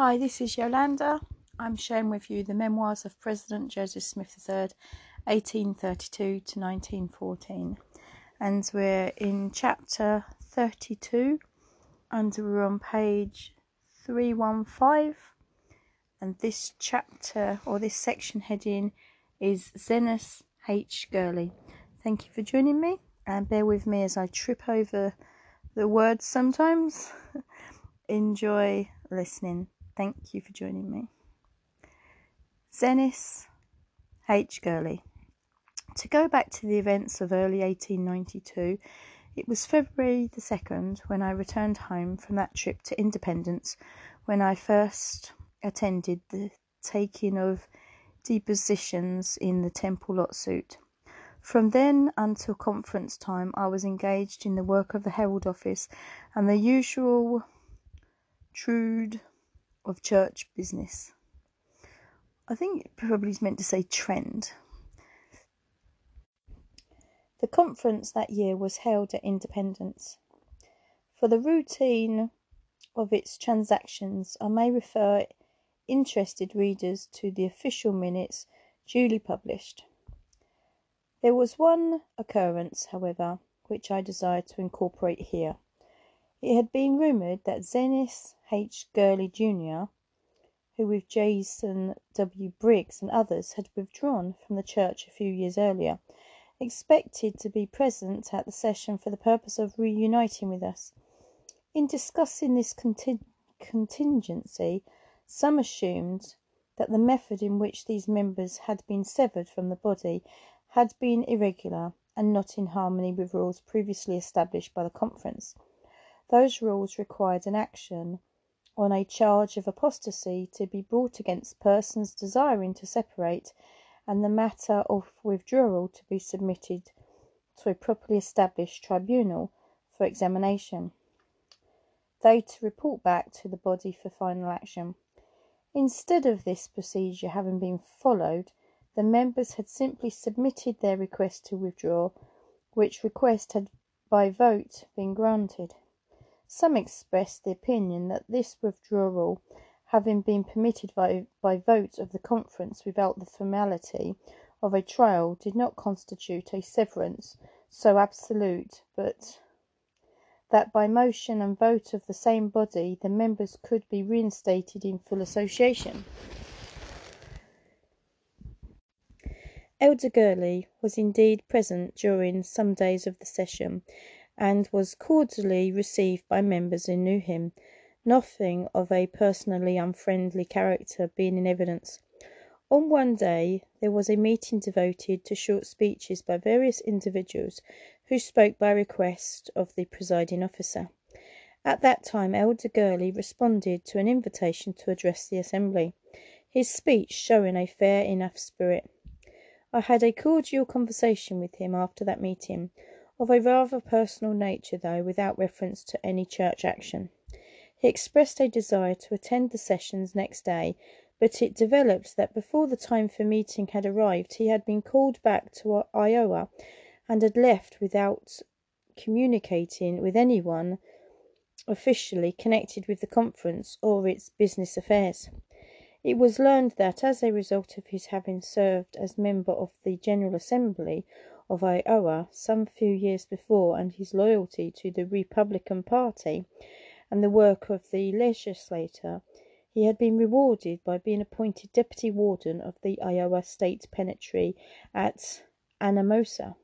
Hi, this is Yolanda. I'm sharing with you the memoirs of President Joseph Smith III, 1832 to 1914. And we're in chapter 32, and we're on page 315. And this chapter or this section heading is Zenas H. Gurley. Thank you for joining me, and bear with me as I trip over the words sometimes. Enjoy listening. Thank you for joining me. Zenas H. Gurley. To go back to the events of early 1892, it was February the 2nd when I returned home from that trip to Independence when I first attended the taking of depositions in the Temple lot suit. From then until conference time, I was engaged in the work of the Herald office and the usual trude of church business. I think it probably is meant to say trend. The conference that year was held at Independence. For the routine of its transactions, I may refer interested readers to the official minutes duly published. There was one occurrence, however, which I desire to incorporate here. It had been rumoured that Zenas H. Gurley, Jr., who with Jason W. Briggs and others had withdrawn from the church a few years earlier, expected to be present at the session for the purpose of reuniting with us. In discussing this conti- contingency, some assumed that the method in which these members had been severed from the body had been irregular and not in harmony with rules previously established by the conference. Those rules required an action on a charge of apostasy to be brought against persons desiring to separate, and the matter of withdrawal to be submitted to a properly established tribunal for examination, they to report back to the body for final action. Instead of this procedure having been followed, the members had simply submitted their request to withdraw, which request had by vote been granted. Some expressed the opinion that this withdrawal, having been permitted by, by vote of the conference without the formality of a trial, did not constitute a severance so absolute, but that by motion and vote of the same body the members could be reinstated in full association. Elder Gurley was indeed present during some days of the session, and was cordially received by members who knew him, nothing of a personally unfriendly character being in evidence. On one day there was a meeting devoted to short speeches by various individuals who spoke by request of the presiding officer. At that time Elder Gurley responded to an invitation to address the assembly, his speech showing a fair enough spirit. I had a cordial conversation with him after that meeting, of a rather personal nature, though without reference to any church action. He expressed a desire to attend the sessions next day, but it developed that before the time for meeting had arrived he had been called back to Iowa and had left without communicating with anyone officially connected with the conference or its business affairs. It was learned that as a result of his having served as member of the General Assembly of Iowa some few years before and his loyalty to the Republican Party and the work of the legislature, he had been rewarded by being appointed deputy warden of the Iowa State Penitentiary at Anamosa.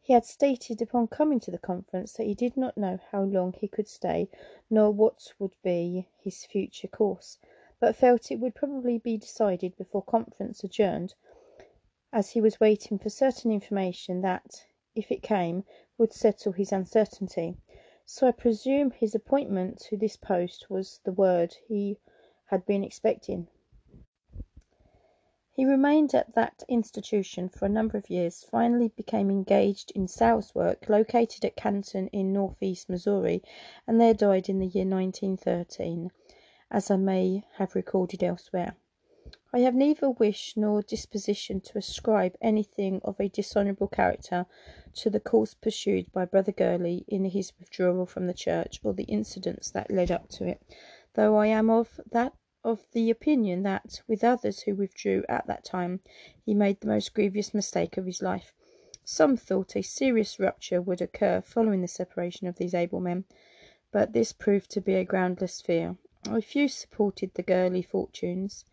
He had stated upon coming to the conference that he did not know how long he could stay nor what would be his future course, but felt it would probably be decided before conference adjourned as he was waiting for certain information that, if it came, would settle his uncertainty. So I presume his appointment to this post was the word he had been expecting. He remained at that institution for a number of years, finally became engaged in sales work located at Canton in northeast Missouri, and there died in the year 1913, as I may have recorded elsewhere. I have neither wish nor disposition to ascribe anything of a dishonourable character to the course pursued by Brother Gurley in his withdrawal from the church, or the incidents that led up to it, though I am of that of the opinion that, with others who withdrew at that time, he made the most grievous mistake of his life. Some thought a serious rupture would occur following the separation of these able men, but this proved to be a groundless fear. A few supported the Gurley fortunes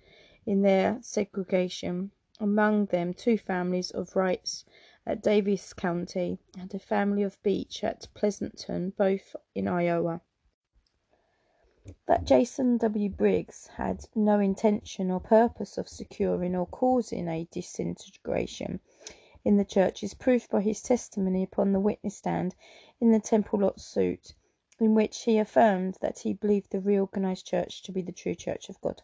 in their segregation, among them two families of Wrights at Davis County and a family of Beach at Pleasanton, both in Iowa. That Jason W. Briggs had no intention or purpose of securing or causing a disintegration in the church is proved by his testimony upon the witness stand in the Temple Lot suit, in which he affirmed that he believed the reorganized church to be the true church of God.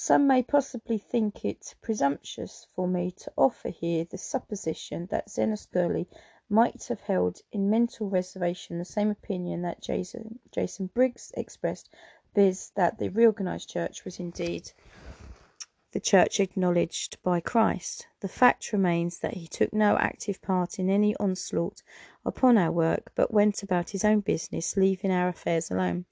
Some may possibly think it presumptuous for me to offer here the supposition that Zenas Gurley might have held in mental reservation the same opinion that Jason, Jason Briggs expressed, viz., that the reorganized church was indeed the church acknowledged by Christ. The fact remains that he took no active part in any onslaught upon our work, but went about his own business, leaving our affairs alone.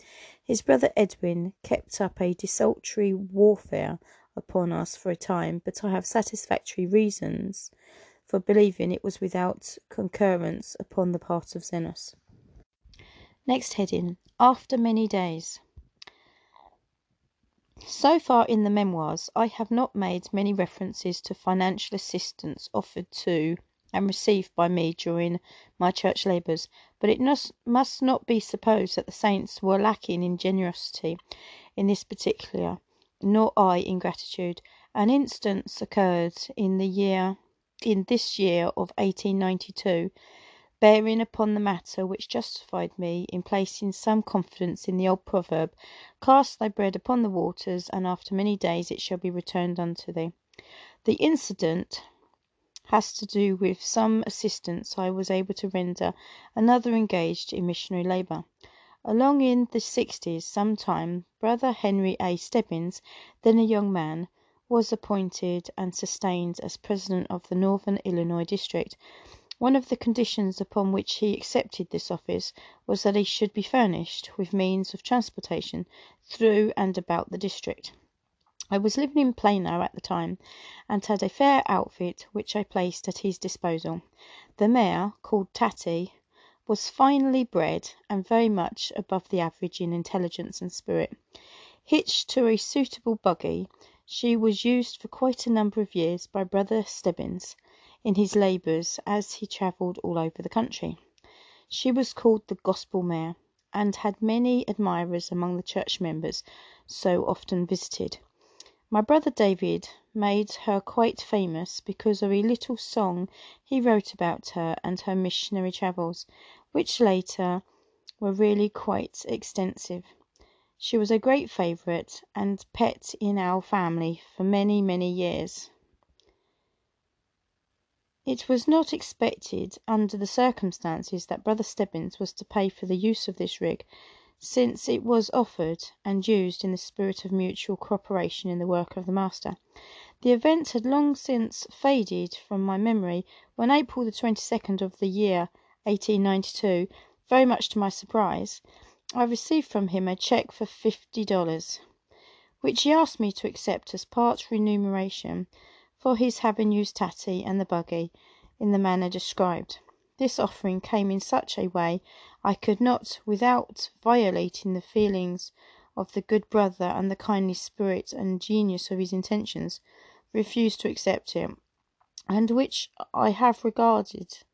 His brother Edwin kept up a desultory warfare upon us for a time, but I have satisfactory reasons for believing it was without concurrence upon the part of Zenas. Next heading After many days. So far in the memoirs, I have not made many references to financial assistance offered to and received by me during my church labours, but it must not be supposed that the saints were lacking in generosity in this particular, nor I in gratitude. An instance occurred in the year in this year of 1892, bearing upon the matter which justified me in placing some confidence in the old proverb, Cast thy bread upon the waters, and after many days it shall be returned unto thee. The incident has to do with some assistance I was able to render another engaged in missionary labour. Along in the sixties, some time, brother Henry A. Stebbins, then a young man, was appointed and sustained as president of the Northern Illinois district. One of the conditions upon which he accepted this office was that he should be furnished with means of transportation through and about the district. I was living in Plano at the time, and had a fair outfit which I placed at his disposal. The mare, called Tatty, was finely bred and very much above the average in intelligence and spirit. Hitched to a suitable buggy, she was used for quite a number of years by Brother Stebbins in his labours as he travelled all over the country. She was called the Gospel Mare, and had many admirers among the church members so often visited. My brother David made her quite famous because of a little song he wrote about her and her missionary travels, which later were really quite extensive. She was a great favourite and pet in our family for many, many years. It was not expected, under the circumstances, that Brother Stebbins was to pay for the use of this rig, since it was offered and used in the spirit of mutual cooperation in the work of the Master. The event had long since faded from my memory, when April the 22nd of the year 1892, very much to my surprise, I received from him a cheque for fifty dollars, which he asked me to accept as part remuneration for his having used Tatty and the buggy in the manner described. This offering came in such a way I could not, without violating the feelings of the good brother and the kindly spirit and genius of his intentions, refuse to accept it, and which I have regarded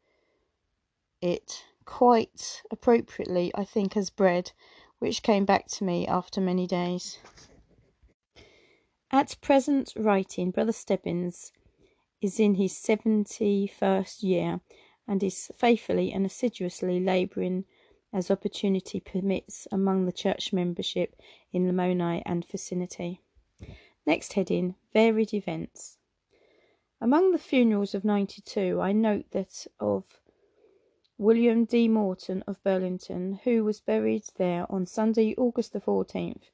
it quite appropriately, I think, as bread, which came back to me after many days. At present writing, Brother Stebbins is in his seventy first year, and is faithfully and assiduously labouring as opportunity permits among the church membership in Lamoni and vicinity. Next heading Varied Events. Among the funerals of 92, I note that of William D. Morton of Burlington, who was buried there on Sunday, August the 14th.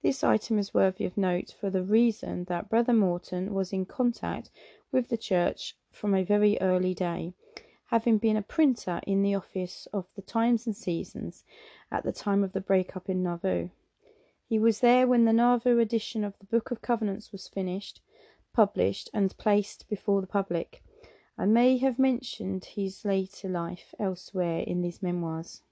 This item is worthy of note for the reason that Brother Morton was in contact with the church from a very early day, having been a printer in the office of the Times and Seasons at the time of the break up in Nauvoo. He was there when the Nauvoo edition of the Book of Covenants was finished, published, and placed before the public. I may have mentioned his later life elsewhere in these memoirs.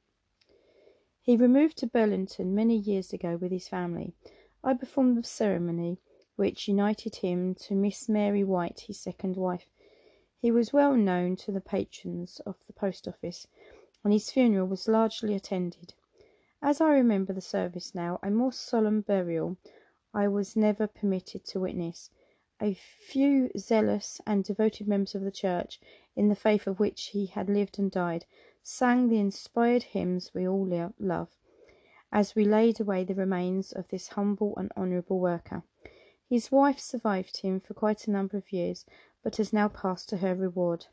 He removed to Burlington many years ago with his family. I performed the ceremony which united him to Miss Mary White, his second wife. He was well known to the patrons of the post office, and his funeral was largely attended. As I remember the service now, a more solemn burial I was never permitted to witness. A few zealous and devoted members of the church, in the faith of which he had lived and died, sang the inspired hymns we all love, as we laid away the remains of this humble and honourable worker. His wife survived him for quite a number of years, but has now passed to her reward.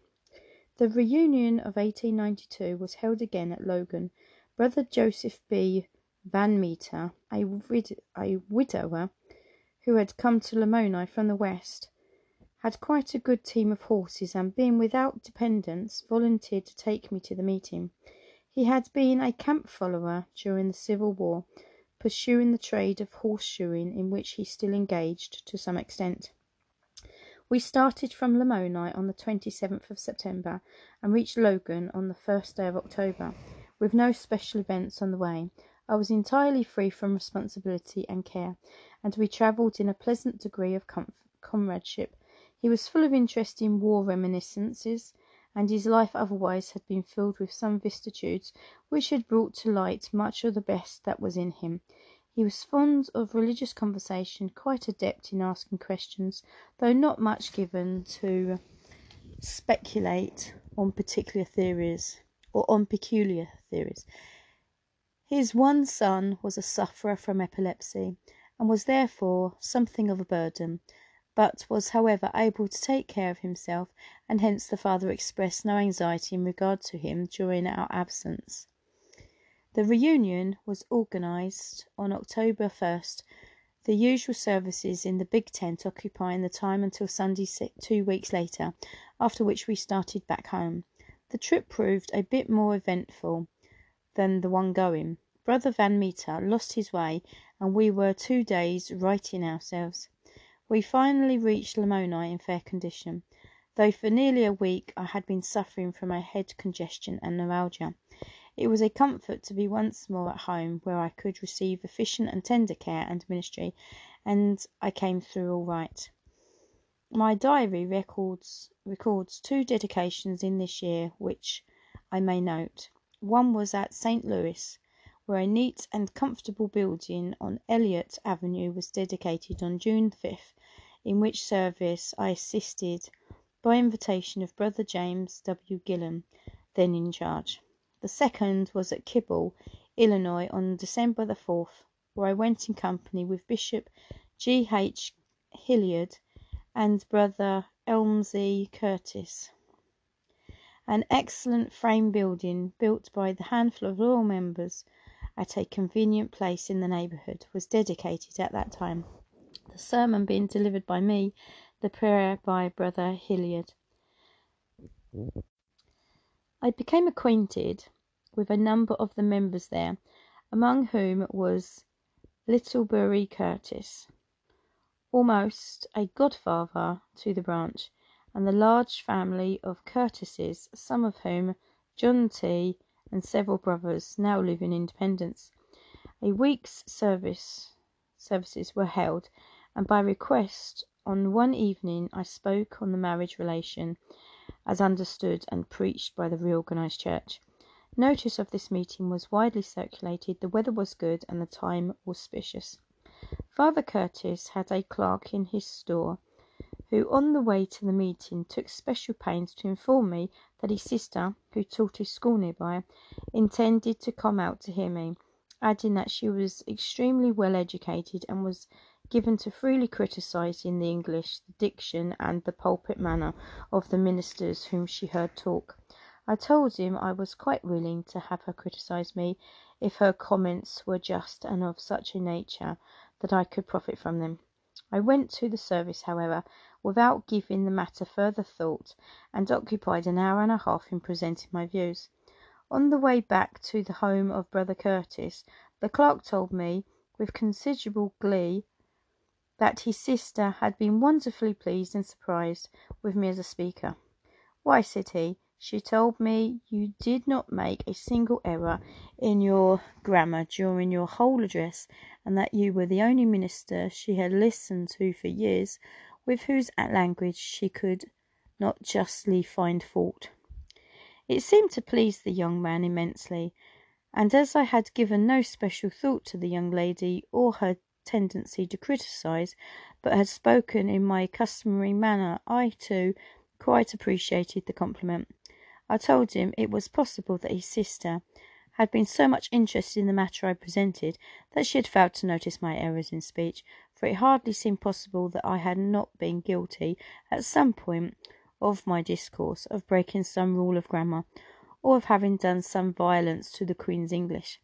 The reunion of 1892 was held again at Logan. Brother Joseph B. Van Meter, a, a widower who had come to Lamoni from the west, had quite a good team of horses, and being without dependents, volunteered to take me to the meeting. He had been a camp follower during the Civil War, pursuing the trade of horseshoeing, in which he still engaged to some extent. We started from Lamoni on the 27th of September and reached Logan on the first day of October, with no special events on the way. I was entirely free from responsibility and care, and we travelled in a pleasant degree of comradeship. He was full of interesting war reminiscences, and his life otherwise had been filled with some vicissitudes which had brought to light much of the best that was in him. He was fond of religious conversation, quite adept in asking questions, though not much given to speculate on particular theories or on peculiar theories. His one son was a sufferer from epilepsy, and was therefore something of a burden but was however able to take care of himself, and hence the father expressed no anxiety in regard to him during our absence. The reunion was organised on October 1st, the usual services in the big tent occupying the time until Sunday two weeks later, after which we started back home. The trip proved a bit more eventful than the one going. Brother Van Meter lost his way, and we were two days righting ourselves. We finally reached Lamoni in fair condition, though for nearly a week I had been suffering from a head congestion and neuralgia. It was a comfort to be once more at home, where I could receive efficient and tender care and ministry, and I came through all right. My diary records records two dedications in this year which I may note. One was at St. Louis, where a neat and comfortable building on Elliott Avenue was dedicated on June 5th, in which service I assisted by invitation of Brother James W. Gillen, then in charge. The second was at Kibble, Illinois, on December the 4th, where I went in company with Bishop G. H. Hilliard and Brother Elmsey Curtis. An excellent frame building, built by the handful of loyal members at a convenient place in the neighbourhood, was dedicated at that time the sermon being delivered by me, the prayer by Brother Hilliard. I became acquainted with a number of the members there, among whom was Littlebury Curtis, almost a godfather to the branch, and the large family of Curtises, some of whom, John T. and several brothers, now live in Independence. A week's service services were held, and by request on one evening I spoke on the marriage relation as understood and preached by the reorganized church. Notice of this meeting was widely circulated, the weather was good, and the time auspicious. Father Curtis had a clerk in his store who, on the way to the meeting, took special pains to inform me that his sister, who taught a school nearby, intended to come out to hear me, adding that she was extremely well educated and was given to freely criticising the English, the diction, and the pulpit manner of the ministers whom she heard talk. I told him I was quite willing to have her criticise me if her comments were just and of such a nature that I could profit from them. I went to the service, however, without giving the matter further thought, and occupied an hour and a half in presenting my views. On the way back to the home of Brother Curtis, the clerk told me with considerable glee that his sister had been wonderfully pleased and surprised with me as a speaker. Why, said he, she told me you did not make a single error in your grammar during your whole address, and that you were the only minister she had listened to for years with whose language she could not justly find fault. It seemed to please the young man immensely, and as I had given no special thought to the young lady or her tendency to criticise, but had spoken in my customary manner, I, too, quite appreciated the compliment. I told him it was possible that his sister had been so much interested in the matter I presented that she had failed to notice my errors in speech, for it hardly seemed possible that I had not been guilty, at some point of my discourse, of breaking some rule of grammar, or of having done some violence to the Queen's English.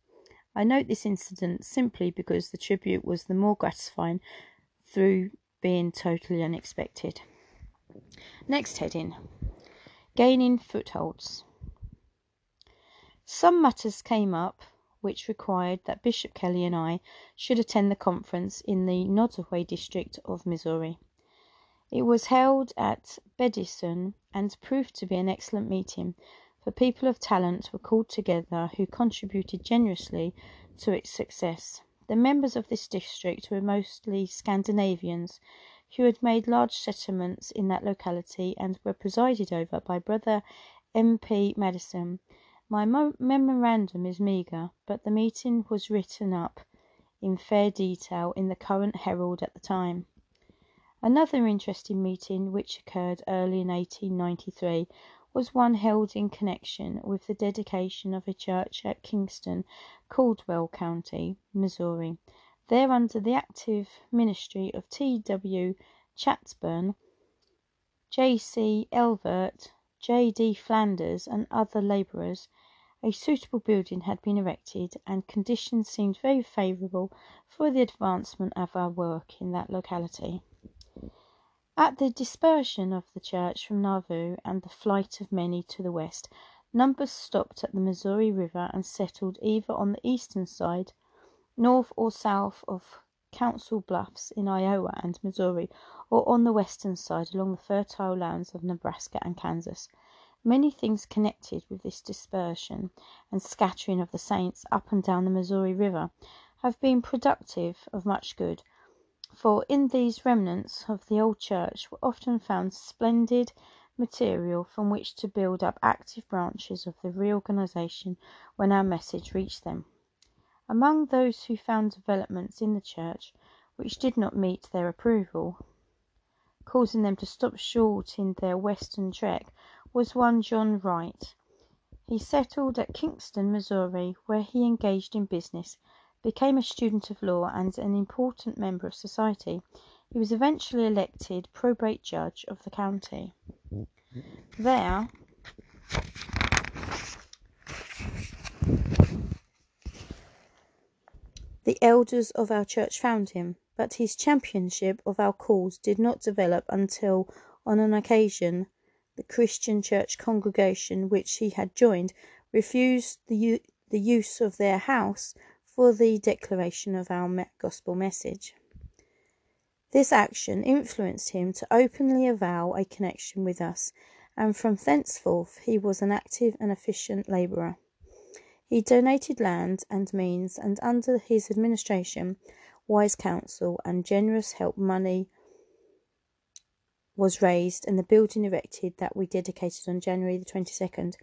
I note this incident simply because the tribute was the more gratifying through being totally unexpected. Next heading Gaining footholds. Some matters came up which required that Bishop Kelley and I should attend the conference in the Nodaway district of Missouri. It was held at Bedison and proved to be an excellent meeting, for people of talent were called together who contributed generously to its success. The members of this district were mostly Scandinavians who had made large settlements in that locality and were presided over by Brother M. P. Madison. My mo- memorandum is meagre, but the meeting was written up in fair detail in the current Herald at the time. Another interesting meeting, which occurred early in 1893, was one held in connection with the dedication of a church at Kingston, Caldwell County, Missouri. There, under the active ministry of T. W. Chatsburn, J. C. Elvert, J. D. Flanders, and other labourers, a suitable building had been erected, and conditions seemed very favourable for the advancement of our work in that locality. At the dispersion of the church from Nauvoo and the flight of many to the west, numbers stopped at the Missouri River and settled either on the eastern side north or south of Council Bluffs in Iowa and Missouri, or on the western side along the fertile lands of Nebraska and Kansas. Many things connected with this dispersion and scattering of the saints up and down the Missouri River have been productive of much good, for in these remnants of the old church were often found splendid material from which to build up active branches of the reorganization when our message reached them. Among those who found developments in the church which did not meet their approval, causing them to stop short in their western trek, was one John Wright. He settled at Kingston, Missouri, where he engaged in business, became a student of law and an important member of society. He was eventually elected probate judge of the county. There, The elders of our church found him, but his championship of our cause did not develop until, on an occasion, the Christian church congregation which he had joined refused the, the use of their house for the declaration of our gospel message. This action influenced him to openly avow a connection with us, and from thenceforth he was an active and efficient labourer. He donated land and means, and under his administration, wise counsel, and generous help money was raised and the building erected that we dedicated on January the 22nd.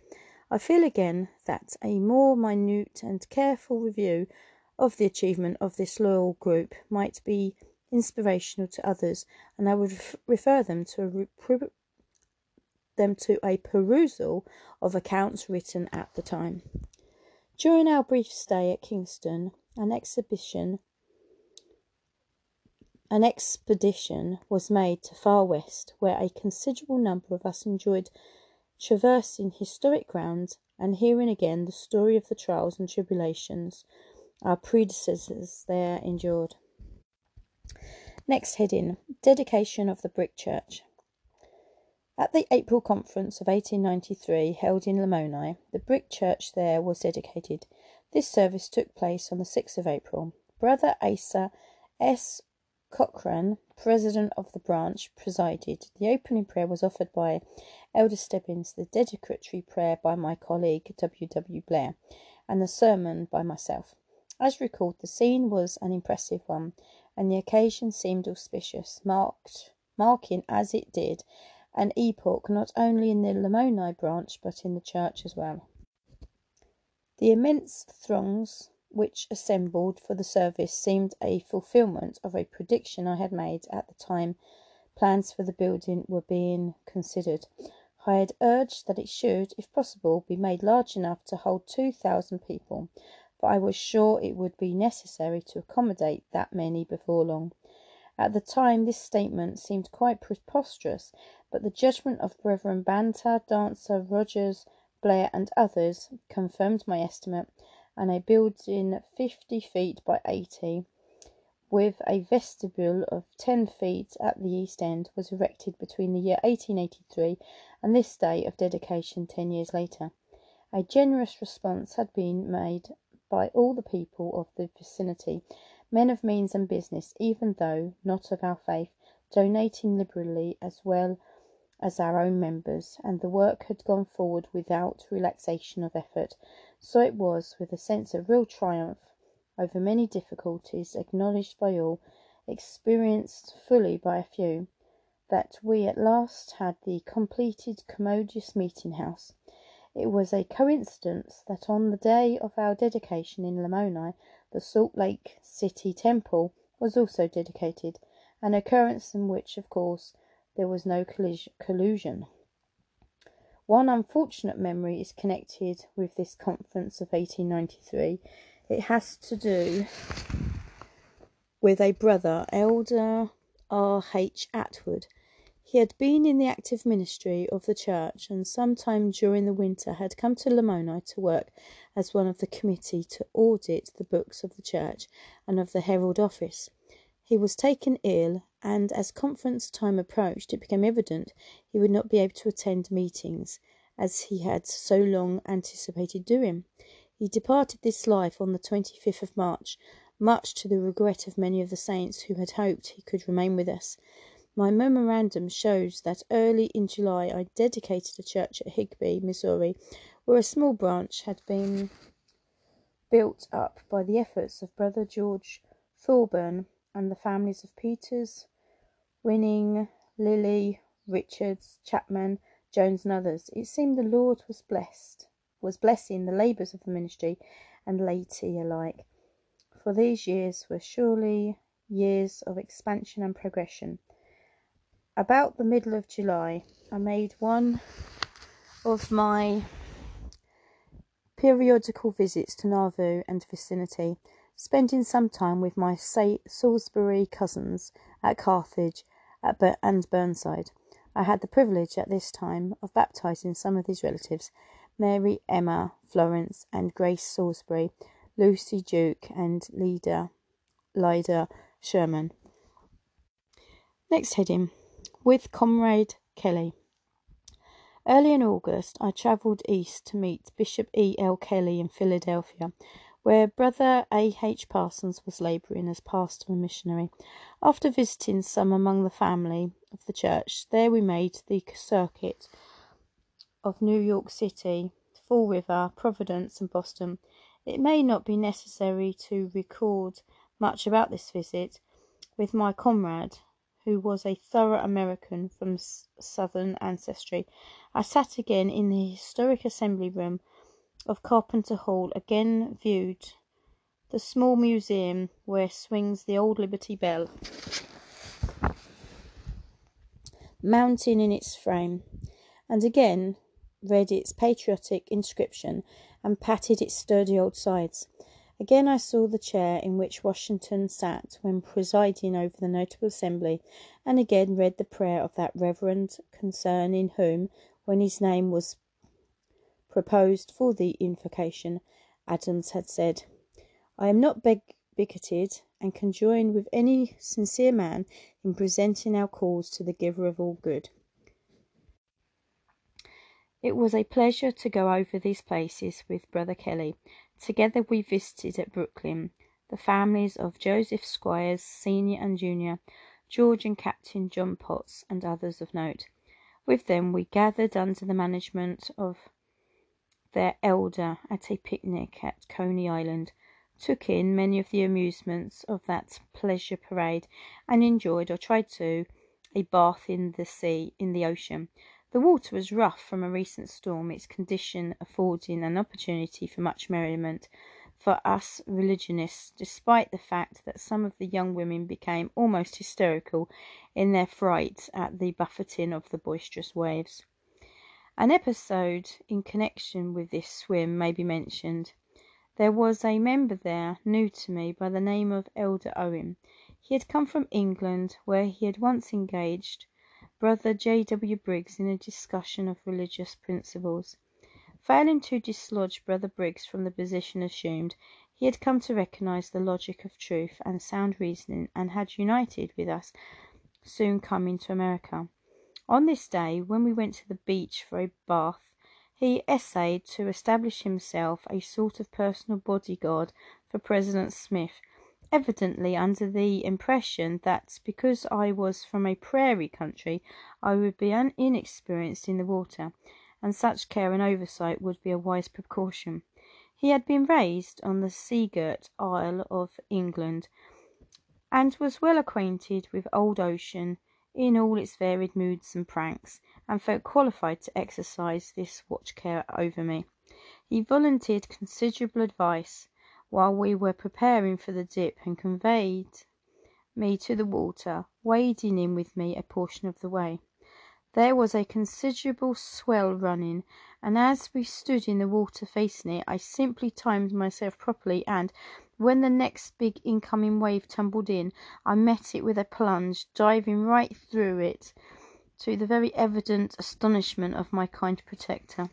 I feel again that a more minute and careful review of the achievement of this loyal group might be inspirational to others, and I would refer them to a, them to a perusal of accounts written at the time. During our brief stay at Kingston, an exhibition an expedition was made to Far West, where a considerable number of us enjoyed traversing historic ground and hearing again the story of the trials and tribulations our predecessors there endured. Next heading Dedication of the Brick Church. At the April Conference of 1893, held in Lamoni, the brick church there was dedicated. This service took place on the 6th of April. Brother Asa S. Cochran, president of the branch, presided. The opening prayer was offered by Elder Stebbins, the dedicatory prayer by my colleague W. W. Blair, and the sermon by myself. As recalled, the scene was an impressive one, and the occasion seemed auspicious, marked, marking as it did an epoch not only in the Lamoni branch but in the church as well. The immense throngs which assembled for the service seemed a fulfillment of a prediction I had made at the time plans for the building were being considered. I had urged that it should, if possible, be made large enough to hold two thousand people, but I was sure it would be necessary to accommodate that many before long. At the time this statement seemed quite preposterous, but the judgment of Brethren Banta, Dancer, Rogers, Blair, and others confirmed my estimate, and a building fifty feet by eighty, with a vestibule of ten feet at the east end, was erected between the year 1883 and this day of dedication ten years later. A generous response had been made by all the people of the vicinity, men of means and business, even though not of our faith, donating liberally as well as our own members, and the work had gone forward without relaxation of effort. So it was with a sense of real triumph over many difficulties acknowledged by all, experienced fully by a few, that we at last had the completed commodious meeting house. It was a coincidence that on the day of our dedication in Lamoni, the Salt Lake City Temple was also dedicated, an occurrence in which, of course, there was no collusion. One unfortunate memory is connected with this conference of 1893. It has to do with a brother, Elder R. H. Atwood, he had been in the active ministry of the church, and some time during the winter had come to Lamoni to work as one of the committee to audit the books of the church and of the Herald office. He was taken ill, and as conference time approached, it became evident he would not be able to attend meetings as he had so long anticipated doing. He departed this life on the 25th of March, much to the regret of many of the saints who had hoped he could remain with us. My memorandum shows that early in July I dedicated a church at Higbee, Missouri, where a small branch had been built up by the efforts of Brother George Thorburn and the families of Peters, Winning, Lilly, Richards, Chapman, Jones, and others. It seemed the Lord was blessed, was blessing the labours of the ministry and laity alike, for these years were surely years of expansion and progression. About the middle of July, I made one of my periodical visits to Nauvoo and vicinity, spending some time with my Salisbury cousins at Carthage and Burnside. I had the privilege at this time of baptizing some of these relatives Mary, Emma, Florence, and Grace Salisbury, Lucy Duke, and Lida, Lida Sherman. Next heading with Comrade Kelley. Early in August, I travelled east to meet Bishop E. L. Kelley in Philadelphia, where Brother A. H. Parsons was labouring as pastor and missionary. After visiting some among the family of the church, there we made the circuit of New York City, Fall River, Providence, and Boston. It may not be necessary to record much about this visit with my comrade, who was a thorough American from Southern ancestry. I sat again in the historic assembly room of Carpenter Hall, again viewed. The small museum where swings the old Liberty Bell, mounting in its frame, and again read its patriotic inscription and patted its sturdy old sides. Again I saw the chair in which Washington sat when presiding over the notable assembly, and again read the prayer of that reverend concern in whom, when his name was proposed for the invocation, Adams had said, I am not bigoted, and can join with any sincere man in presenting our cause to the giver of all good. It was a pleasure to go over these places with Brother Kelley, Together we visited at Brooklyn the families of Joseph Squires, Senior and Junior, George and Captain John Potts, and others of note. With them we gathered under the management of their elder at a picnic at Coney Island, took in many of the amusements of that pleasure parade, and enjoyed, or tried to, a bath in the sea, in the ocean. The water was rough from a recent storm, its condition affording an opportunity for much merriment for us religionists, despite the fact that some of the young women became almost hysterical in their fright at the buffeting of the boisterous waves. An episode in connection with this swim may be mentioned. There was a member there, new to me, by the name of Elder Owen. He had come from England, where he had once engaged Brother J. W. Briggs in a discussion of religious principles. Failing to dislodge Brother Briggs from the position assumed, he had come to recognize the logic of truth and sound reasoning, and had united with us soon coming to America. On this day, when we went to the beach for a bath, he essayed to establish himself a sort of personal bodyguard for President Smith, evidently under the impression that because I was from a prairie country I would be inexperienced in the water, and such care and oversight would be a wise precaution. He had been raised on the sea-girt Isle of England, and was well acquainted with old ocean in all its varied moods and pranks, and felt qualified to exercise this watch care over me. He volunteered considerable advice while we were preparing for the dip, and conveyed me to the water, wading in with me a portion of the way. There was a considerable swell running, and as we stood in the water facing it, I simply timed myself properly, and when the next big incoming wave tumbled in, I met it with a plunge, diving right through it to the very evident astonishment of my kind protector.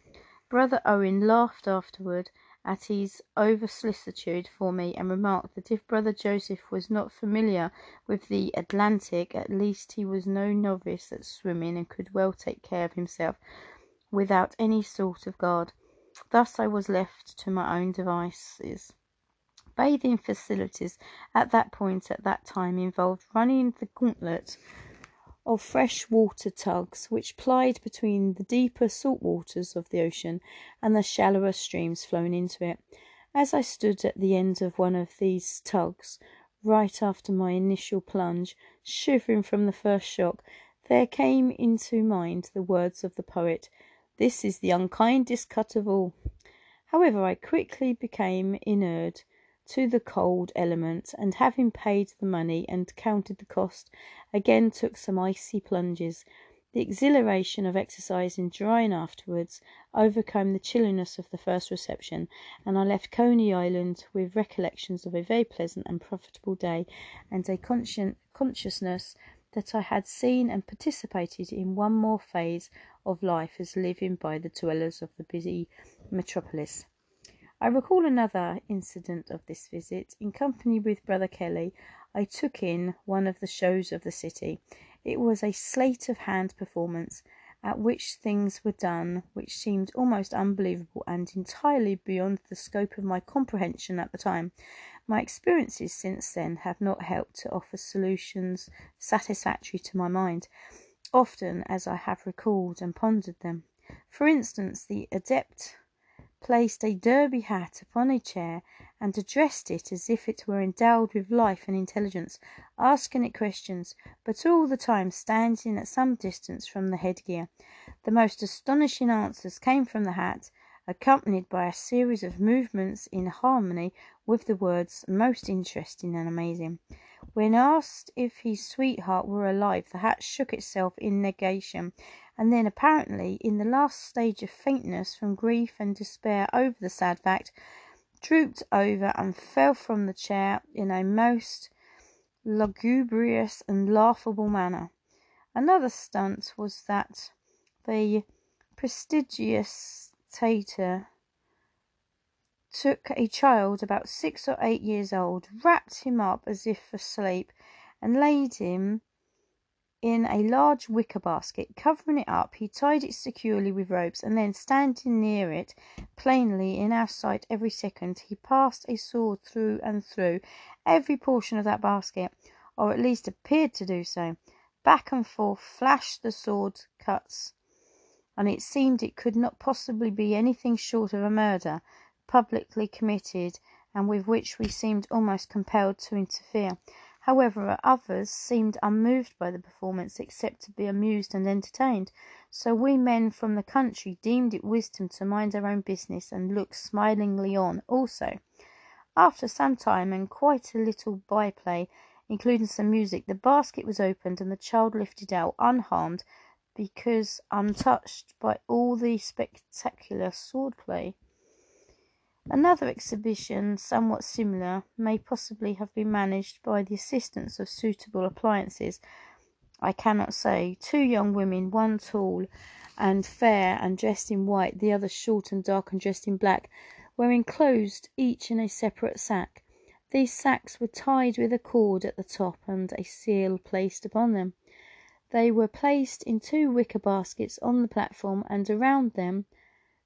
Brother Owen laughed afterward at his over solicitude for me, and remarked that if Brother Joseph was not familiar with the Atlantic, at least he was no novice at swimming, and could well take care of himself without any sort of guard. Thus I was left to my own devices. Bathing facilities at that point at that time involved running the gauntlet of fresh water tugs which plied between the deeper salt waters of the ocean and the shallower streams flowing into it. As I stood at the end of one of these tugs, right after my initial plunge, shivering from the first shock, there came into mind the words of the poet, This is the unkindest cut of all. However, I quickly became inured to the cold element, and having paid the money and counted the cost, again took some icy plunges. The exhilaration of exercise and drying afterwards overcame the chilliness of the first reception, and I left Coney Island with recollections of a very pleasant and profitable day, and a conscien- consciousness that I had seen and participated in one more phase of life as living by the dwellers of the busy metropolis. I recall another incident of this visit. In company with Brother Kelley, I took in one of the shows of the city. It was a sleight of hand performance, at which things were done which seemed almost unbelievable and entirely beyond the scope of my comprehension at the time. My experiences since then have not helped to offer solutions satisfactory to my mind, often as I have recalled and pondered them. For instance, the adept placed a derby hat upon a chair and addressed it as if it were endowed with life and intelligence, asking it questions, but all the time standing at some distance from the headgear. The most astonishing answers came from the hat, accompanied by a series of movements in harmony with the words most interesting and amazing. When asked if his sweetheart were alive, the hat shook itself in negation, and then, apparently in the last stage of faintness from grief and despair over the sad fact, drooped over and fell from the chair in a most lugubrious and laughable manner. Another stunt was that the prestidigitator took a child about six or eight years old, wrapped him up as if asleep, and laid him in a large wicker basket. Covering it up, he tied it securely with ropes, and then, standing near it, plainly in our sight every second, he passed a sword through and through every portion of that basket, or at least appeared to do so. Back and forth flashed the sword cuts, and it seemed it could not possibly be anything short of a murder, publicly committed, and with which we seemed almost compelled to interfere. However, others seemed unmoved by the performance, except to be amused and entertained. So we men from the country deemed it wisdom to mind our own business and look smilingly on also. After some time and quite a little byplay, including some music, the basket was opened and the child lifted out unharmed because untouched by all the spectacular swordplay. Another exhibition, somewhat similar, may possibly have been managed by the assistance of suitable appliances. I cannot say. Two young women, one tall and fair and dressed in white, the other short and dark and dressed in black, were enclosed each in a separate sack. These sacks were tied with a cord at the top and a seal placed upon them. They were placed in two wicker baskets on the platform, and around them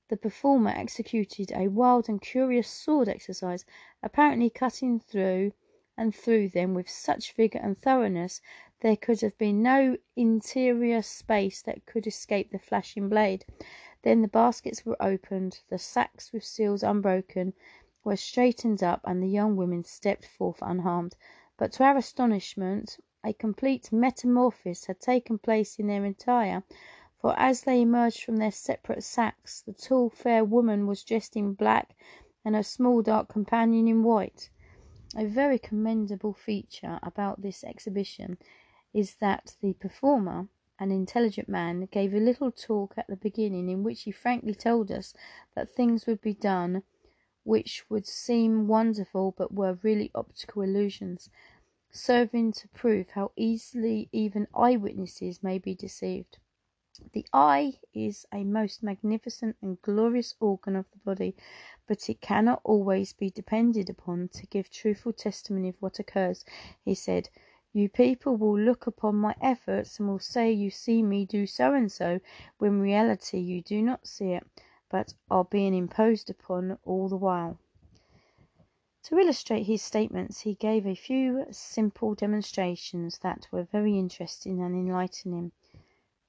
the performer executed a wild and curious sword exercise, apparently cutting through and through them with such vigour and thoroughness there could have been no interior space that could escape the flashing blade. Then the baskets were opened, the sacks with seals unbroken were straightened up, and the young women stepped forth unharmed. But to our astonishment, a complete metamorphosis had taken place in their attire for as they emerged from their separate sacks, the tall, fair woman was dressed in black and her small, dark companion in white. A very commendable feature about this exhibition is that the performer, an intelligent man, gave a little talk at the beginning in which he frankly told us that things would be done which would seem wonderful but were really optical illusions, serving to prove how easily even eyewitnesses may be deceived. The eye is a most magnificent and glorious organ of the body, but it cannot always be depended upon to give truthful testimony of what occurs. He said, You people will look upon my efforts and will say you see me do so and so, when in reality you do not see it, but are being imposed upon all the while. To illustrate his statements, he gave a few simple demonstrations that were very interesting and enlightening.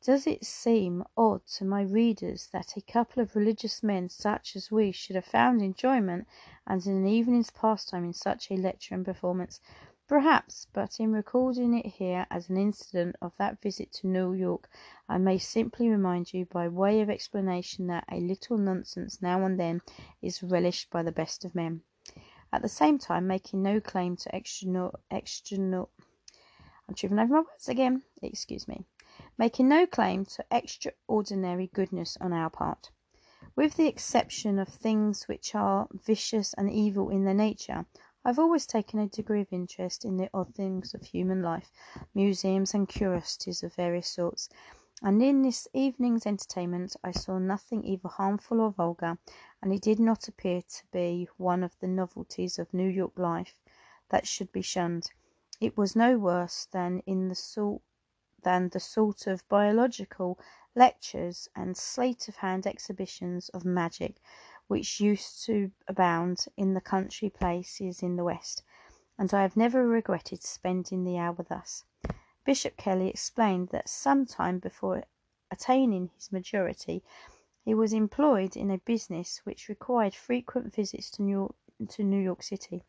Does it seem odd to my readers that a couple of religious men such as we should have found enjoyment and an evening's pastime in such a lecture and performance? Perhaps, but in recording it here as an incident of that visit to New York, I may simply remind you by way of explanation that a little nonsense now and then is relished by the best of men. At the same time, making no claim to extra, extra, I'm tripping over my words again. Excuse me making no claim to extraordinary goodness on our part. With the exception of things which are vicious and evil in their nature, I have always taken a degree of interest in the odd things of human life, museums and curiosities of various sorts, and in this evening's entertainment I saw nothing either harmful or vulgar, and it did not appear to be one of the novelties of New York life that should be shunned. It was no worse than in the sort than the sort of biological lectures and sleight of hand exhibitions of magic which used to abound in the country places in the West, and I have never regretted spending the hour thus. Bishop Kelley explained that some time before attaining his majority he was employed in a business which required frequent visits to New York, to New York City.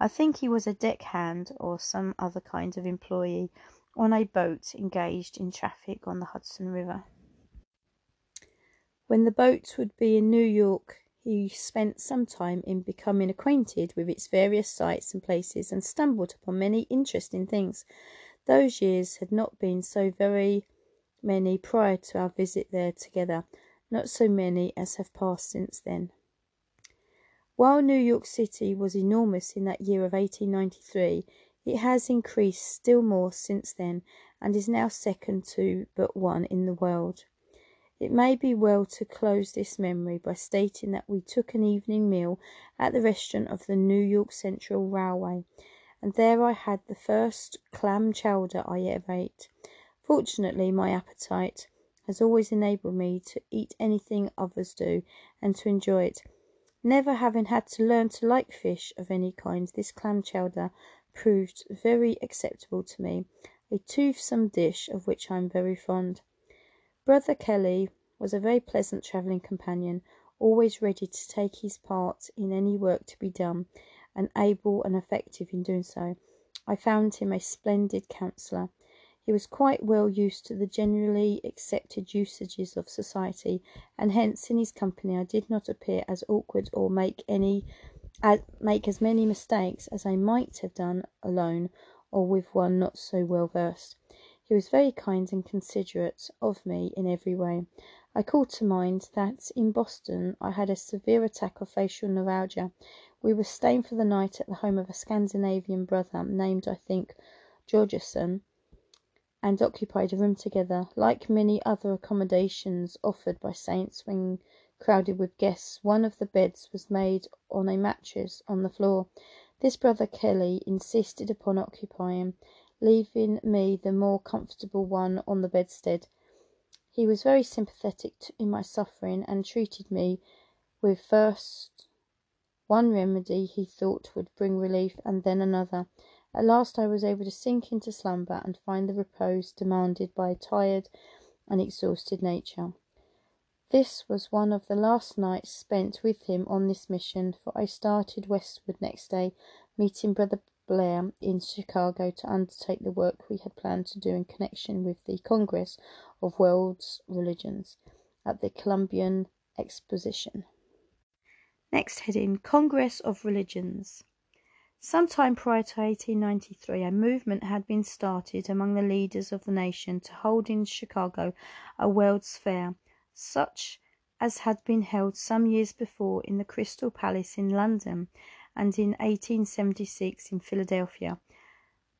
I think he was a deck hand or some other kind of employee on a boat engaged in traffic on the Hudson River. When the boat would be in New York, he spent some time in becoming acquainted with its various sights and places and stumbled upon many interesting things. Those years had not been so very many prior to our visit there together, not so many as have passed since then. While New York City was enormous in that year of 1893, it has increased still more since then, and is now second to but one in the world. It may be well to close this memory by stating that we took an evening meal at the restaurant of the New York Central Railway, and there I had the first clam chowder I ever ate. Fortunately, my appetite has always enabled me to eat anything others do and to enjoy it. Never having had to learn to like fish of any kind, this clam chowder proved very acceptable to me, a toothsome dish of which I am very fond. Brother Kelley was a very pleasant travelling companion, always ready to take his part in any work to be done, and able and effective in doing so. I found him a splendid counsellor. He was quite well used to the generally accepted usages of society, and hence in his company I did not appear as awkward or make any make as many mistakes as I might have done alone or with one not so well versed. He was very kind and considerate of me in every way. I call to mind that in Boston I had a severe attack of facial neuralgia. We were staying for the night at the home of a Scandinavian brother named, I think, Georgeson and occupied a room together. Like many other accommodations offered by saints when crowded with guests, one of the beds was made on a mattress on the floor. This brother Kelley insisted upon occupying, leaving me the more comfortable one on the bedstead. He was very sympathetic in my suffering and treated me with first one remedy he thought would bring relief and then another. At last I was able to sink into slumber and find the repose demanded by a tired and exhausted nature. This was one of the last nights spent with him on this mission, for I started westward next day, meeting Brother Blair in Chicago to undertake the work we had planned to do in connection with the Congress of World's Religions at the Columbian Exposition. Next heading Congress of Religions. Some time prior to 1893, a movement had been started among the leaders of the nation to hold in Chicago a World's Fair, such as had been held some years before in the Crystal Palace in London and in 1876 in Philadelphia.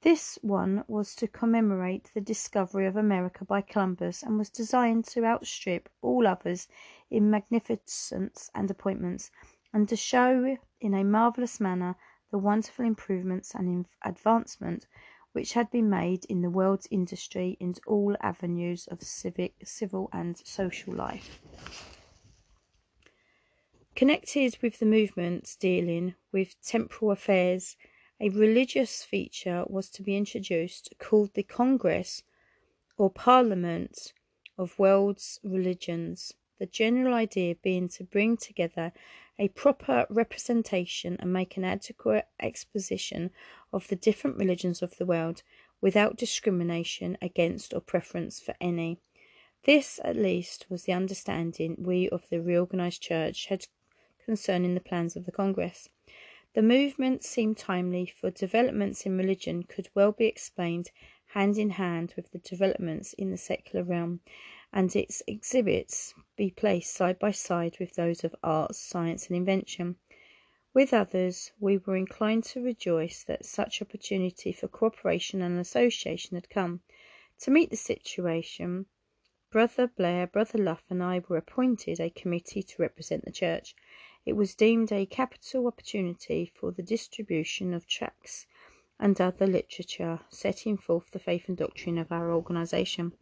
This one was to commemorate the discovery of America by Columbus and was designed to outstrip all others in magnificence and appointments, and to show in a marvellous manner the wonderful improvements and advancement which had been made in the world's industry in all avenues of civic, civil, and social life. Connected with the movements dealing with temporal affairs, a religious feature was to be introduced called the Congress or Parliament of World's Religions, the general idea being to bring together a proper representation and make an adequate exposition of the different religions of the world without discrimination against or preference for any. This, at least, was the understanding we of the reorganized church had concerning the plans of the Congress. The movement seemed timely, for developments in religion could well be explained hand in hand with the developments in the secular realm, and its exhibits be placed side by side with those of arts, science, and invention. With others, we were inclined to rejoice that such opportunity for cooperation and association had come. To meet the situation, Brother Blair, Brother Luff, and I were appointed a committee to represent the church. It was deemed a capital opportunity for the distribution of tracts and other literature setting forth the faith and doctrine of our organisation.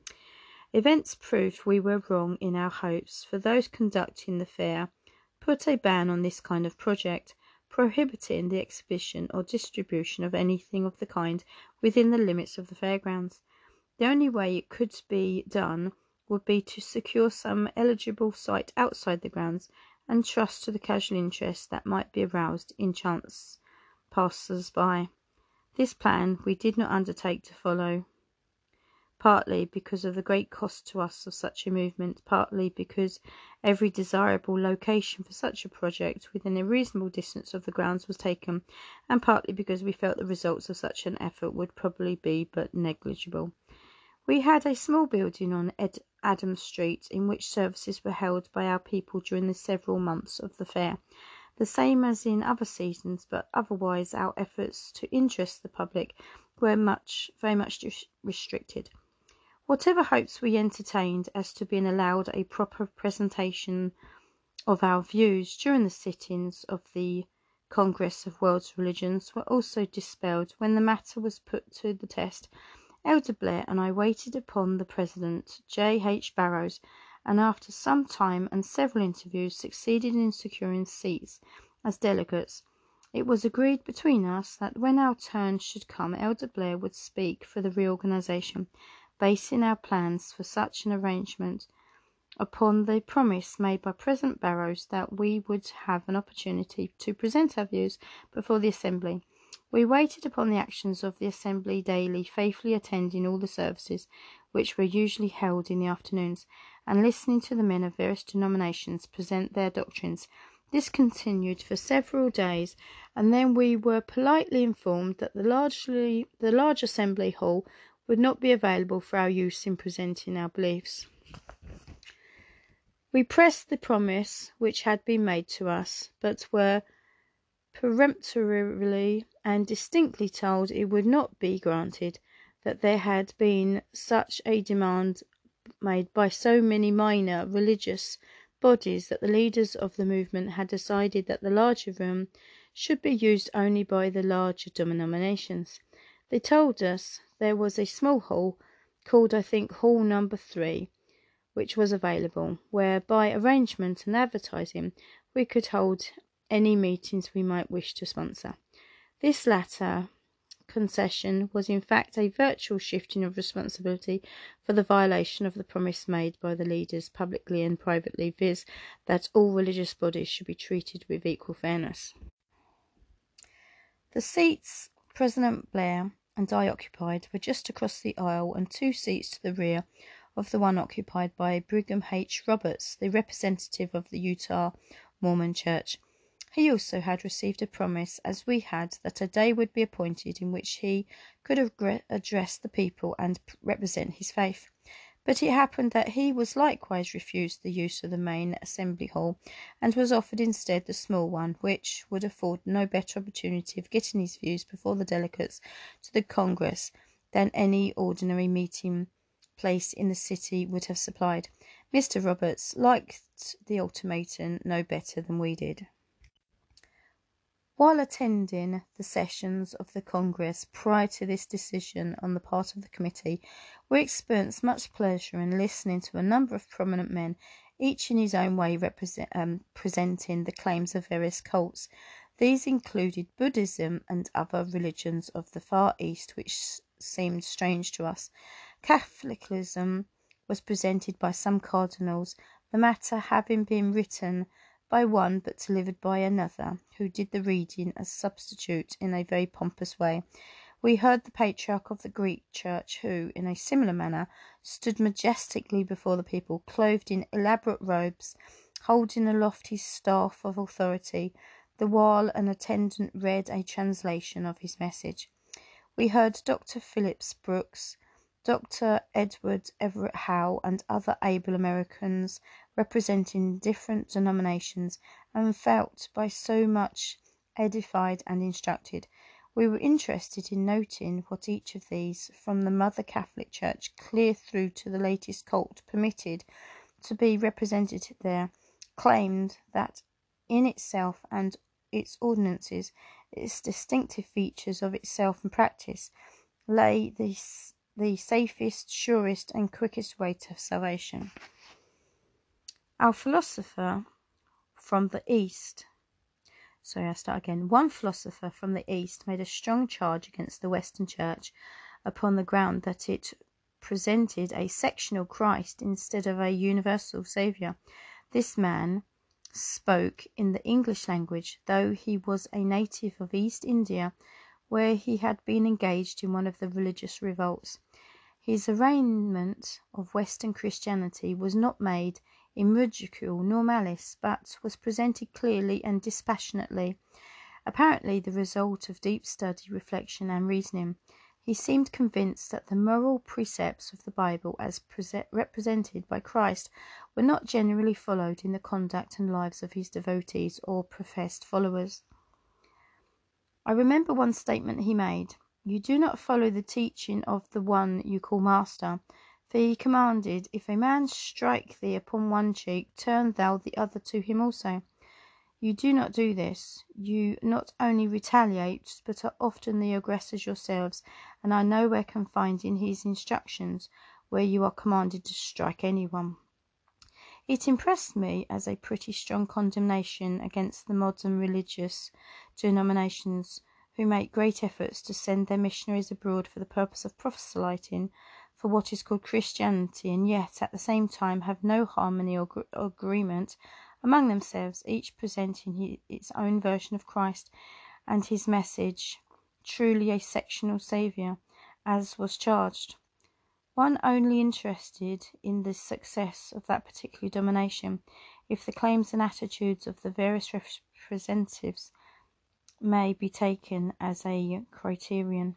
Events proved we were wrong in our hopes, for those conducting the fair put a ban on this kind of project, prohibiting the exhibition or distribution of anything of the kind within the limits of the fairgrounds. The only way it could be done would be to secure some eligible site outside the grounds and trust to the casual interest that might be aroused in chance passers by. This plan we did not undertake to follow partly because of the great cost to us of such a movement, partly because every desirable location for such a project within a reasonable distance of the grounds was taken, and partly because we felt the results of such an effort would probably be but negligible. We had a small building on Ed Adams Street in which services were held by our people during the several months of the fair, the same as in other seasons, but otherwise our efforts to interest the public were much, very much restricted. Whatever hopes we entertained as to being allowed a proper presentation of our views during the sittings of the Congress of World Religions were also dispelled when the matter was put to the test Elder Blair and I waited upon the President, J. H. Barrows, and after some time and several interviews succeeded in securing seats as delegates. It was agreed between us that when our turn should come, Elder Blair would speak for the reorganization, basing our plans for such an arrangement upon the promise made by President Barrows that we would have an opportunity to present our views before the Assembly. We waited upon the actions of the Assembly daily, faithfully attending all the services, which were usually held in the afternoons, and listening to the men of various denominations present their doctrines. This continued for several days, and then we were politely informed that the largely the large assembly hall would not be available for our use in presenting our beliefs. We pressed the promise which had been made to us, but were peremptorily and distinctly told it would not be granted, that there had been such a demand made by so many minor religious bodies that the leaders of the movement had decided that the larger room should be used only by the larger denominations. They told us there was a small hall, called I think Hall Number Three, which was available, where by arrangement and advertising we could hold any meetings we might wish to sponsor. This latter concession was in fact a virtual shifting of responsibility for the violation of the promise made by the leaders publicly and privately, viz., that all religious bodies should be treated with equal fairness. The seats President Blair and I occupied were just across the aisle and two seats to the rear of the one occupied by Brigham H. Roberts, the representative of the Utah Mormon Church. He also had received a promise, as we had, that a day would be appointed in which he could address the people and represent his faith. But it happened that he was likewise refused the use of the main assembly hall, and was offered instead the small one, which would afford no better opportunity of getting his views before the delegates to the Congress than any ordinary meeting place in the city would have supplied. Mr. Roberts liked the ultimatum no better than we did. While attending the sessions of the Congress prior to this decision on the part of the committee, we experienced much pleasure in listening to a number of prominent men, each in his own way um, presenting the claims of various cults. These included Buddhism and other religions of the Far East, which seemed strange to us. Catholicism was presented by some cardinals, the matter having been written by one but delivered by another, who did the reading as substitute in a very pompous way. We heard the patriarch of the Greek church, who, in a similar manner, stood majestically before the people, clothed in elaborate robes, holding aloft his staff of authority, the while an attendant read a translation of his message. We heard Dr. Phillips Brooks, Dr. Edward Everett Howe, and other able Americans representing different denominations, and felt by so much edified and instructed. We were interested in noting what each of these, from the Mother Catholic Church clear through to the latest cult permitted to be represented there, claimed that in itself and its ordinances, its distinctive features of itself and practice, lay this the safest, surest, and quickest way to salvation. Our philosopher from the East, sorry, I start again. One philosopher from the East made a strong charge against the Western Church upon the ground that it presented a sectional Christ instead of a universal Saviour. This man spoke in the English language, though he was a native of East India where he had been engaged in one of the religious revolts. His arraignment of Western Christianity was not made in ridicule nor malice, but was presented clearly and dispassionately, apparently the result of deep study, reflection, and reasoning. He seemed convinced that the moral precepts of the Bible, as represented by Christ, were not generally followed in the conduct and lives of his devotees or professed followers. I remember one statement he made You do not follow the teaching of the one you call master. He commanded, If a man strike thee upon one cheek, turn thou the other to him also. You do not do this. You not only retaliate, but are often the aggressors yourselves, and are nowhere confined in his instructions where you are commanded to strike anyone. It impressed me as a pretty strong condemnation against the modern religious denominations who make great efforts to send their missionaries abroad for the purpose of proselyting for what is called Christianity, and yet at the same time have no harmony or agreement among themselves, each presenting its own version of Christ and his message, truly a sectional Saviour, as was charged. One only interested in the success of that particular domination, if the claims and attitudes of the various representatives may be taken as a criterion.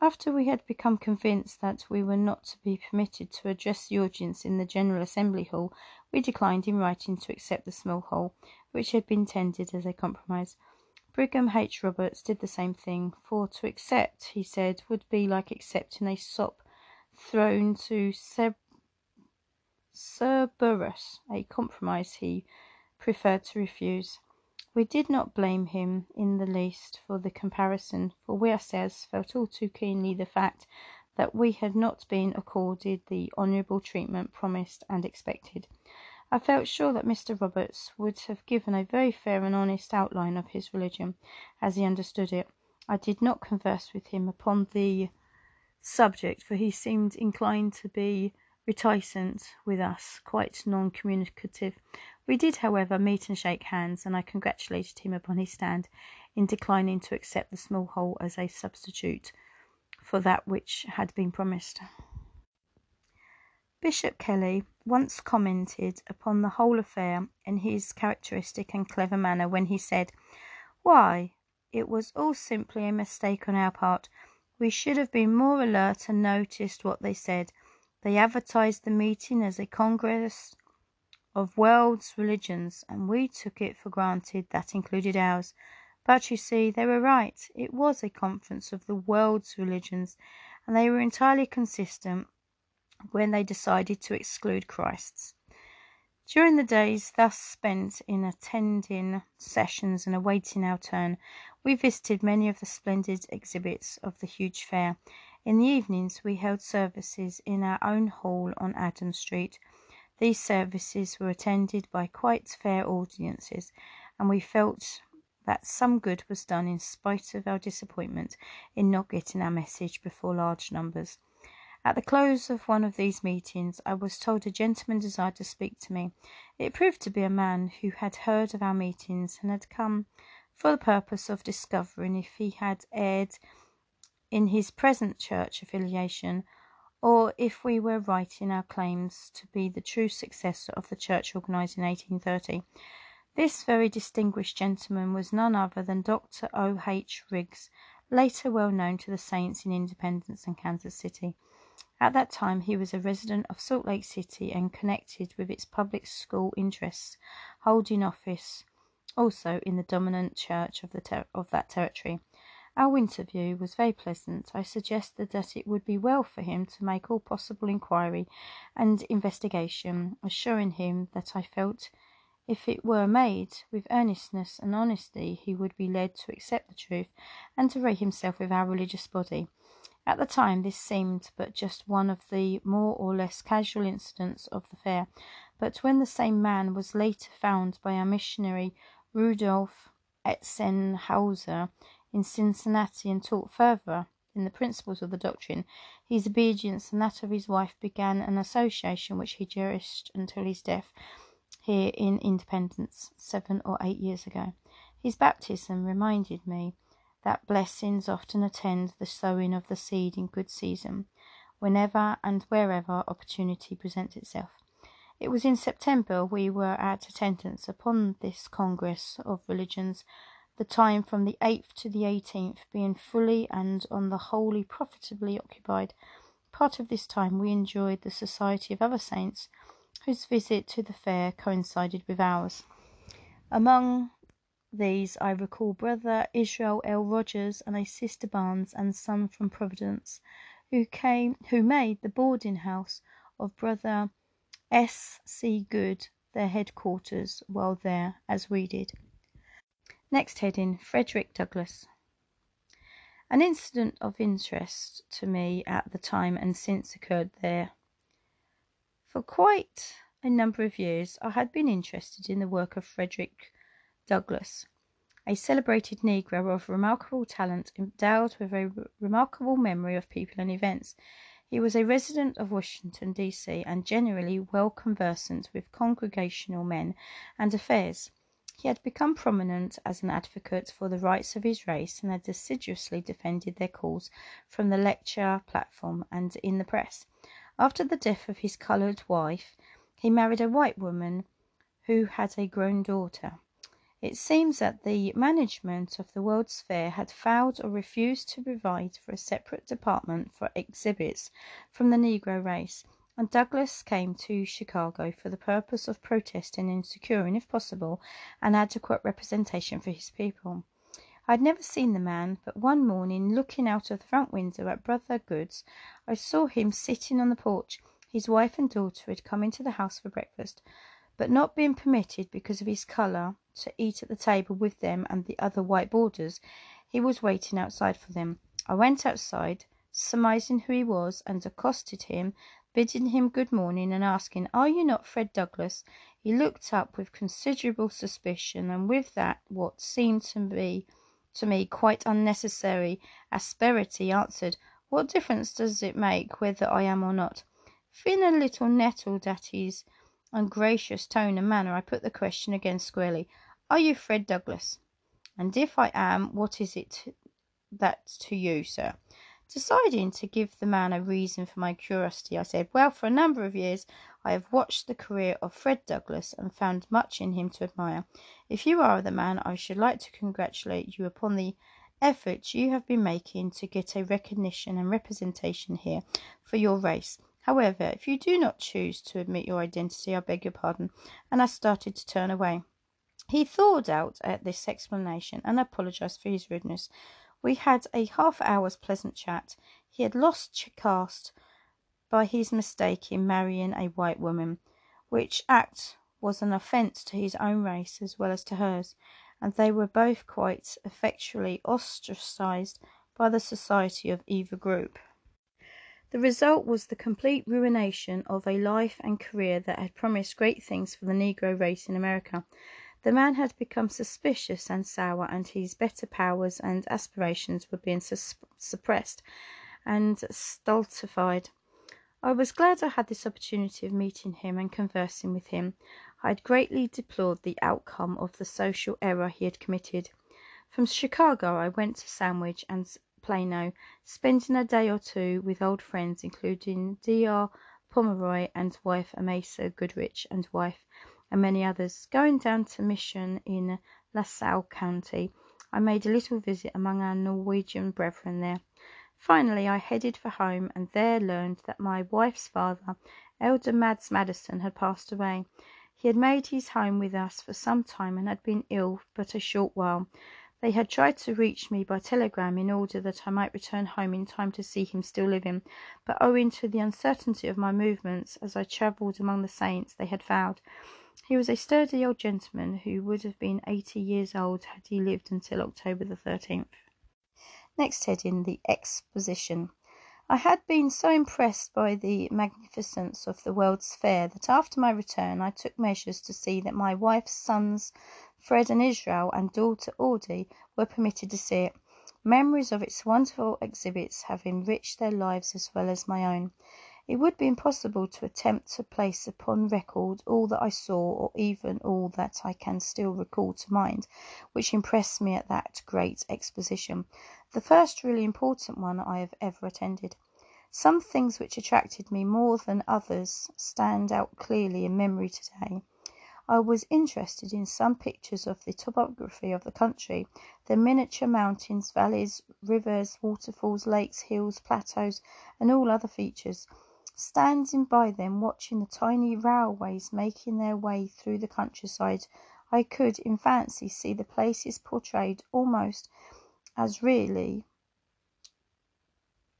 After we had become convinced that we were not to be permitted to address the audience in the General Assembly Hall, we declined in writing to accept the small hall, which had been tendered as a compromise. Brigham H. Roberts did the same thing, for to accept, he said, would be like accepting a sop thrown to Cerberus, a compromise he preferred to refuse. We did not blame him in the least for the comparison, for we ourselves felt all too keenly the fact that we had not been accorded the honourable treatment promised and expected. I felt sure that Mr. Roberts would have given a very fair and honest outline of his religion, as he understood it. I did not converse with him upon the subject, for he seemed inclined to be reticent with us, quite non communicative. We did, however, meet and shake hands, and I congratulated him upon his stand in declining to accept the small hole as a substitute for that which had been promised. Bishop Kelley once commented upon the whole affair in his characteristic and clever manner when he said, Why, it was all simply a mistake on our part. We should have been more alert and noticed what they said. They advertised the meeting as a congress of world's religions, and we took it for granted that included ours. But you see, they were right. It was a conference of the world's religions, and they were entirely consistent when they decided to exclude Christ's. During the days thus spent in attending sessions and awaiting our turn, we visited many of the splendid exhibits of the huge fair. In the evenings, we held services in our own hall on Adam Street. These services were attended by quite fair audiences, and we felt that some good was done in spite of our disappointment in not getting our message before large numbers. At the close of one of these meetings, I was told a gentleman desired to speak to me. It proved to be a man who had heard of our meetings and had come for the purpose of discovering if he had erred in his present church affiliation or if we were right in our claims to be the true successor of the church organised in 1830. This very distinguished gentleman was none other than Dr. O. H. Riggs, later well known to the saints in Independence and Kansas City. At that time, he was a resident of Salt Lake City and connected with its public school interests, holding office also in the dominant church of, the ter- of that territory. Our interview was very pleasant. I suggested that it would be well for him to make all possible inquiry and investigation, assuring him that I felt if it were made with earnestness and honesty, he would be led to accept the truth and to rate himself with our religious body. At the time, this seemed but just one of the more or less casual incidents of the fair, but when the same man was later found by our missionary Rudolph Etzenhouser in Cincinnati and taught further in the principles of the doctrine, his obedience and that of his wife began an association which he cherished until his death here in Independence seven or eight years ago. His baptism reminded me that blessings often attend the sowing of the seed in good season, whenever and wherever opportunity presents itself. It was in September we were at attendance upon this Congress of Religions the time from the 8th to the 18th being fully and on the whole profitably occupied. Part of this time we enjoyed the society of other saints whose visit to the fair coincided with ours. Among these I recall Brother Israel L. Rogers and a Sister Barnes and son from Providence, who came who made the boarding house of Brother S. C. Good their headquarters while there, as we did. Next heading Frederick Douglass. An incident of interest to me at the time and since occurred there. For quite a number of years I had been interested in the work of Frederick Douglass, a celebrated Negro of remarkable talent, endowed with a remarkable memory of people and events. He was a resident of Washington, D.C., and generally well conversant with Congregational men and affairs. He had become prominent as an advocate for the rights of his race and had assiduously defended their cause from the lecture platform and in the press. After the death of his colored wife, he married a white woman who had a grown daughter. It seems that the management of the World's Fair had failed or refused to provide for a separate department for exhibits from the Negro race, and Douglas came to Chicago for the purpose of protesting and securing, if possible, an adequate representation for his people. I had never seen the man, but one morning, looking out of the front window at Brother Good's, I saw him sitting on the porch. His wife and daughter had come into the house for breakfast, but not being permitted, because of his colour, to eat at the table with them and the other white boarders, he was waiting outside for them. I went outside, surmising who he was, and accosted him, bidding him good morning, and asking, "Are you not Fred Douglass?" He looked up with considerable suspicion, and with that what seemed to me quite unnecessary asperity, answered, "What difference does it make whether I am or not?" Feeling a little nettled at his ungracious tone and manner, I put the question again squarely. Are you Fred Douglass? And if I am, what is it that to you, sir? Deciding to give the man a reason for my curiosity, I said, Well, for a number of years I have watched the career of Fred Douglass and found much in him to admire. If you are the man, I should like to congratulate you upon the efforts you have been making to get a recognition and representation here for your race. However, if you do not choose to admit your identity, I beg your pardon. And I started to turn away. He thawed out at this explanation and apologized for his rudeness. We had a half hour's pleasant chat. He had lost caste by his mistake in marrying a white woman, which act was an offence to his own race as well as to hers, and they were both quite effectually ostracised by the society of either group. The result was the complete ruination of a life and career that had promised great things for the Negro race in America. The man had become suspicious and sour, and his better powers and aspirations were being sus- suppressed and stultified. I was glad I had this opportunity of meeting him and conversing with him. I had greatly deplored the outcome of the social error he had committed. From Chicago I went to Sandwich and Plano, spending a day or two with old friends, including D.R. Pomeroy and wife Amasa Goodrich and wife and many others. Going down to Mission in LaSalle County, I made a little visit among our Norwegian brethren there. Finally, I headed for home, and there learned that my wife's father, Elder Mads Madison, had passed away. He had made his home with us for some time and had been ill but a short while. They had tried to reach me by telegram in order that I might return home in time to see him still living, but owing to the uncertainty of my movements as I travelled among the saints, they had failed. He was a sturdy old gentleman who would have been eighty years old had he lived until October the 13th. Next heading The Exposition. I had been so impressed by the magnificence of the World's Fair that after my return I took measures to see that my wife's sons, Fred and Israel, and daughter Audie, were permitted to see it. Memories of its wonderful exhibits have enriched their lives as well as my own. It would be impossible to attempt to place upon record all that I saw, or even all that I can still recall to mind, which impressed me at that great exposition, the first really important one I have ever attended. Some things which attracted me more than others stand out clearly in memory today. I was interested in some pictures of the topography of the country, the miniature mountains, valleys, rivers, waterfalls, lakes, hills, plateaus, and all other features. Standing by them, watching the tiny railways making their way through the countryside, I could, in fancy, see the places portrayed almost as really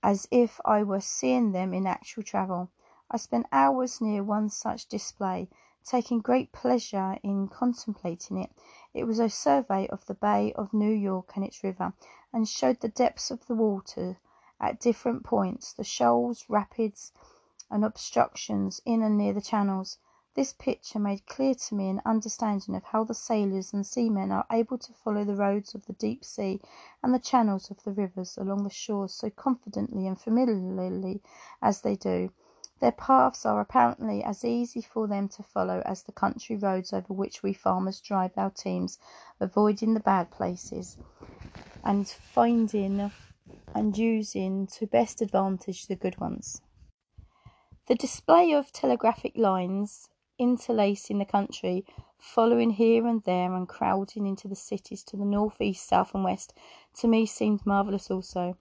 as if I were seeing them in actual travel. I spent hours near one such display, taking great pleasure in contemplating it. It was a survey of the Bay of New York and its river, and showed the depths of the water at different points, the shoals, rapids, and obstructions in and near the channels. This picture made clear to me an understanding of how the sailors and seamen are able to follow the roads of the deep sea and the channels of the rivers along the shores so confidently and familiarly as they do. Their paths are apparently as easy for them to follow as the country roads over which we farmers drive our teams, avoiding the bad places and finding and using to best advantage the good ones. The display of telegraphic lines interlacing the country, following here and there and crowding into the cities to the north, east, south, and west, to me seemed marvellous also,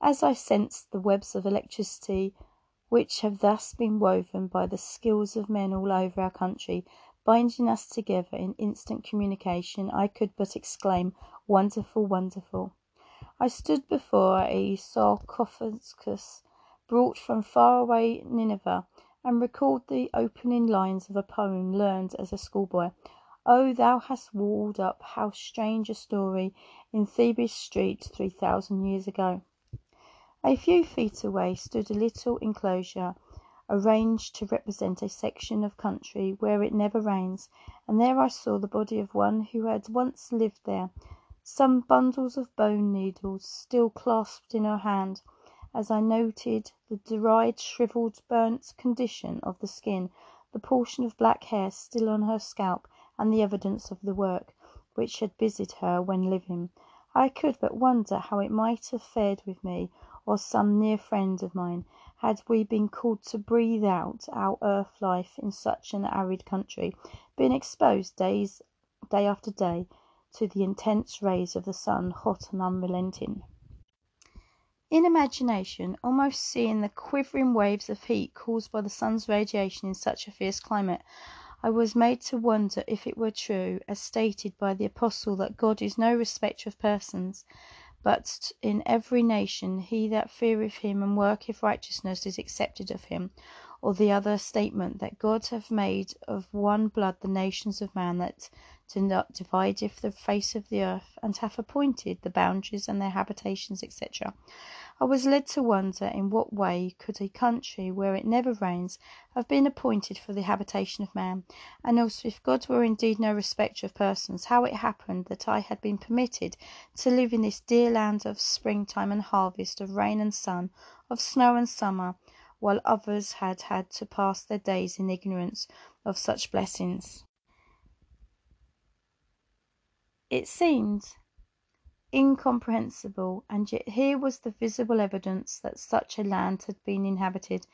as I sensed the webs of electricity which have thus been woven by the skills of men all over our country, binding us together in instant communication, I could but exclaim, Wonderful, wonderful! I stood before a sarcophagus brought from far away Nineveh, and recalled the opening lines of a poem learned as a schoolboy. Oh, thou hast walled up how strange a story in Thebes street three thousand years ago. A few feet away stood a little enclosure arranged to represent a section of country where it never rains, and there I saw the body of one who had once lived there, some bundles of bone needles still clasped in her hand. As I noted the dried, shrivelled, burnt condition of the skin, the portion of black hair still on her scalp, and the evidence of the work which had busied her when living, I could but wonder how it might have fared with me or some near friend of mine, had we been called to breathe out our earth life in such an arid country, being exposed days, day after day to the intense rays of the sun, hot and unrelenting. In imagination, almost seeing the quivering waves of heat caused by the sun's radiation in such a fierce climate, I was made to wonder if it were true, as stated by the apostle, that God is no respecter of persons, but in every nation he that feareth him and worketh righteousness is accepted of him. Or the other statement that God hath made of one blood the nations of man that divideth the face of the earth, and hath appointed the boundaries and their habitations, etc. I was led to wonder in what way could a country where it never rains have been appointed for the habitation of man, and also if God were indeed no respecter of persons, how it happened that I had been permitted to live in this dear land of springtime and harvest, of rain and sun, of snow and summer, while others had had to pass their days in ignorance of such blessings. It seemed incomprehensible, and yet here was the visible evidence that such a land had been inhabited,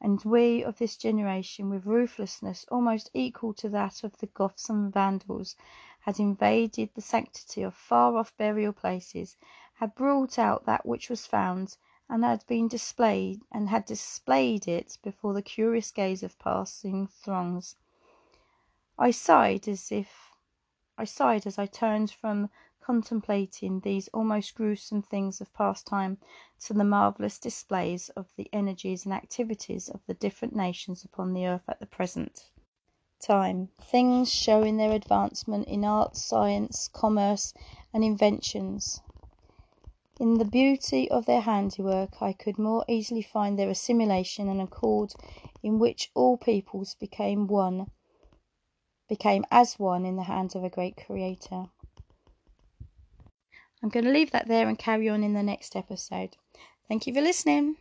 and we of this generation, with ruthlessness almost equal to that of the Goths and Vandals, had invaded the sanctity of far off burial places, had brought out that which was found, and had been displayed and had displayed it before the curious gaze of passing throngs. I sighed as if I sighed as I turned from contemplating these almost gruesome things of past time to the marvellous displays of the energies and activities of the different nations upon the earth at the present time, things showing their advancement in art, science, commerce, and inventions. In the beauty of their handiwork, I could more easily find their assimilation and accord in which all peoples became one, became as one in the hands of a great Creator. I'm going to leave that there and carry on in the next episode. Thank you for listening.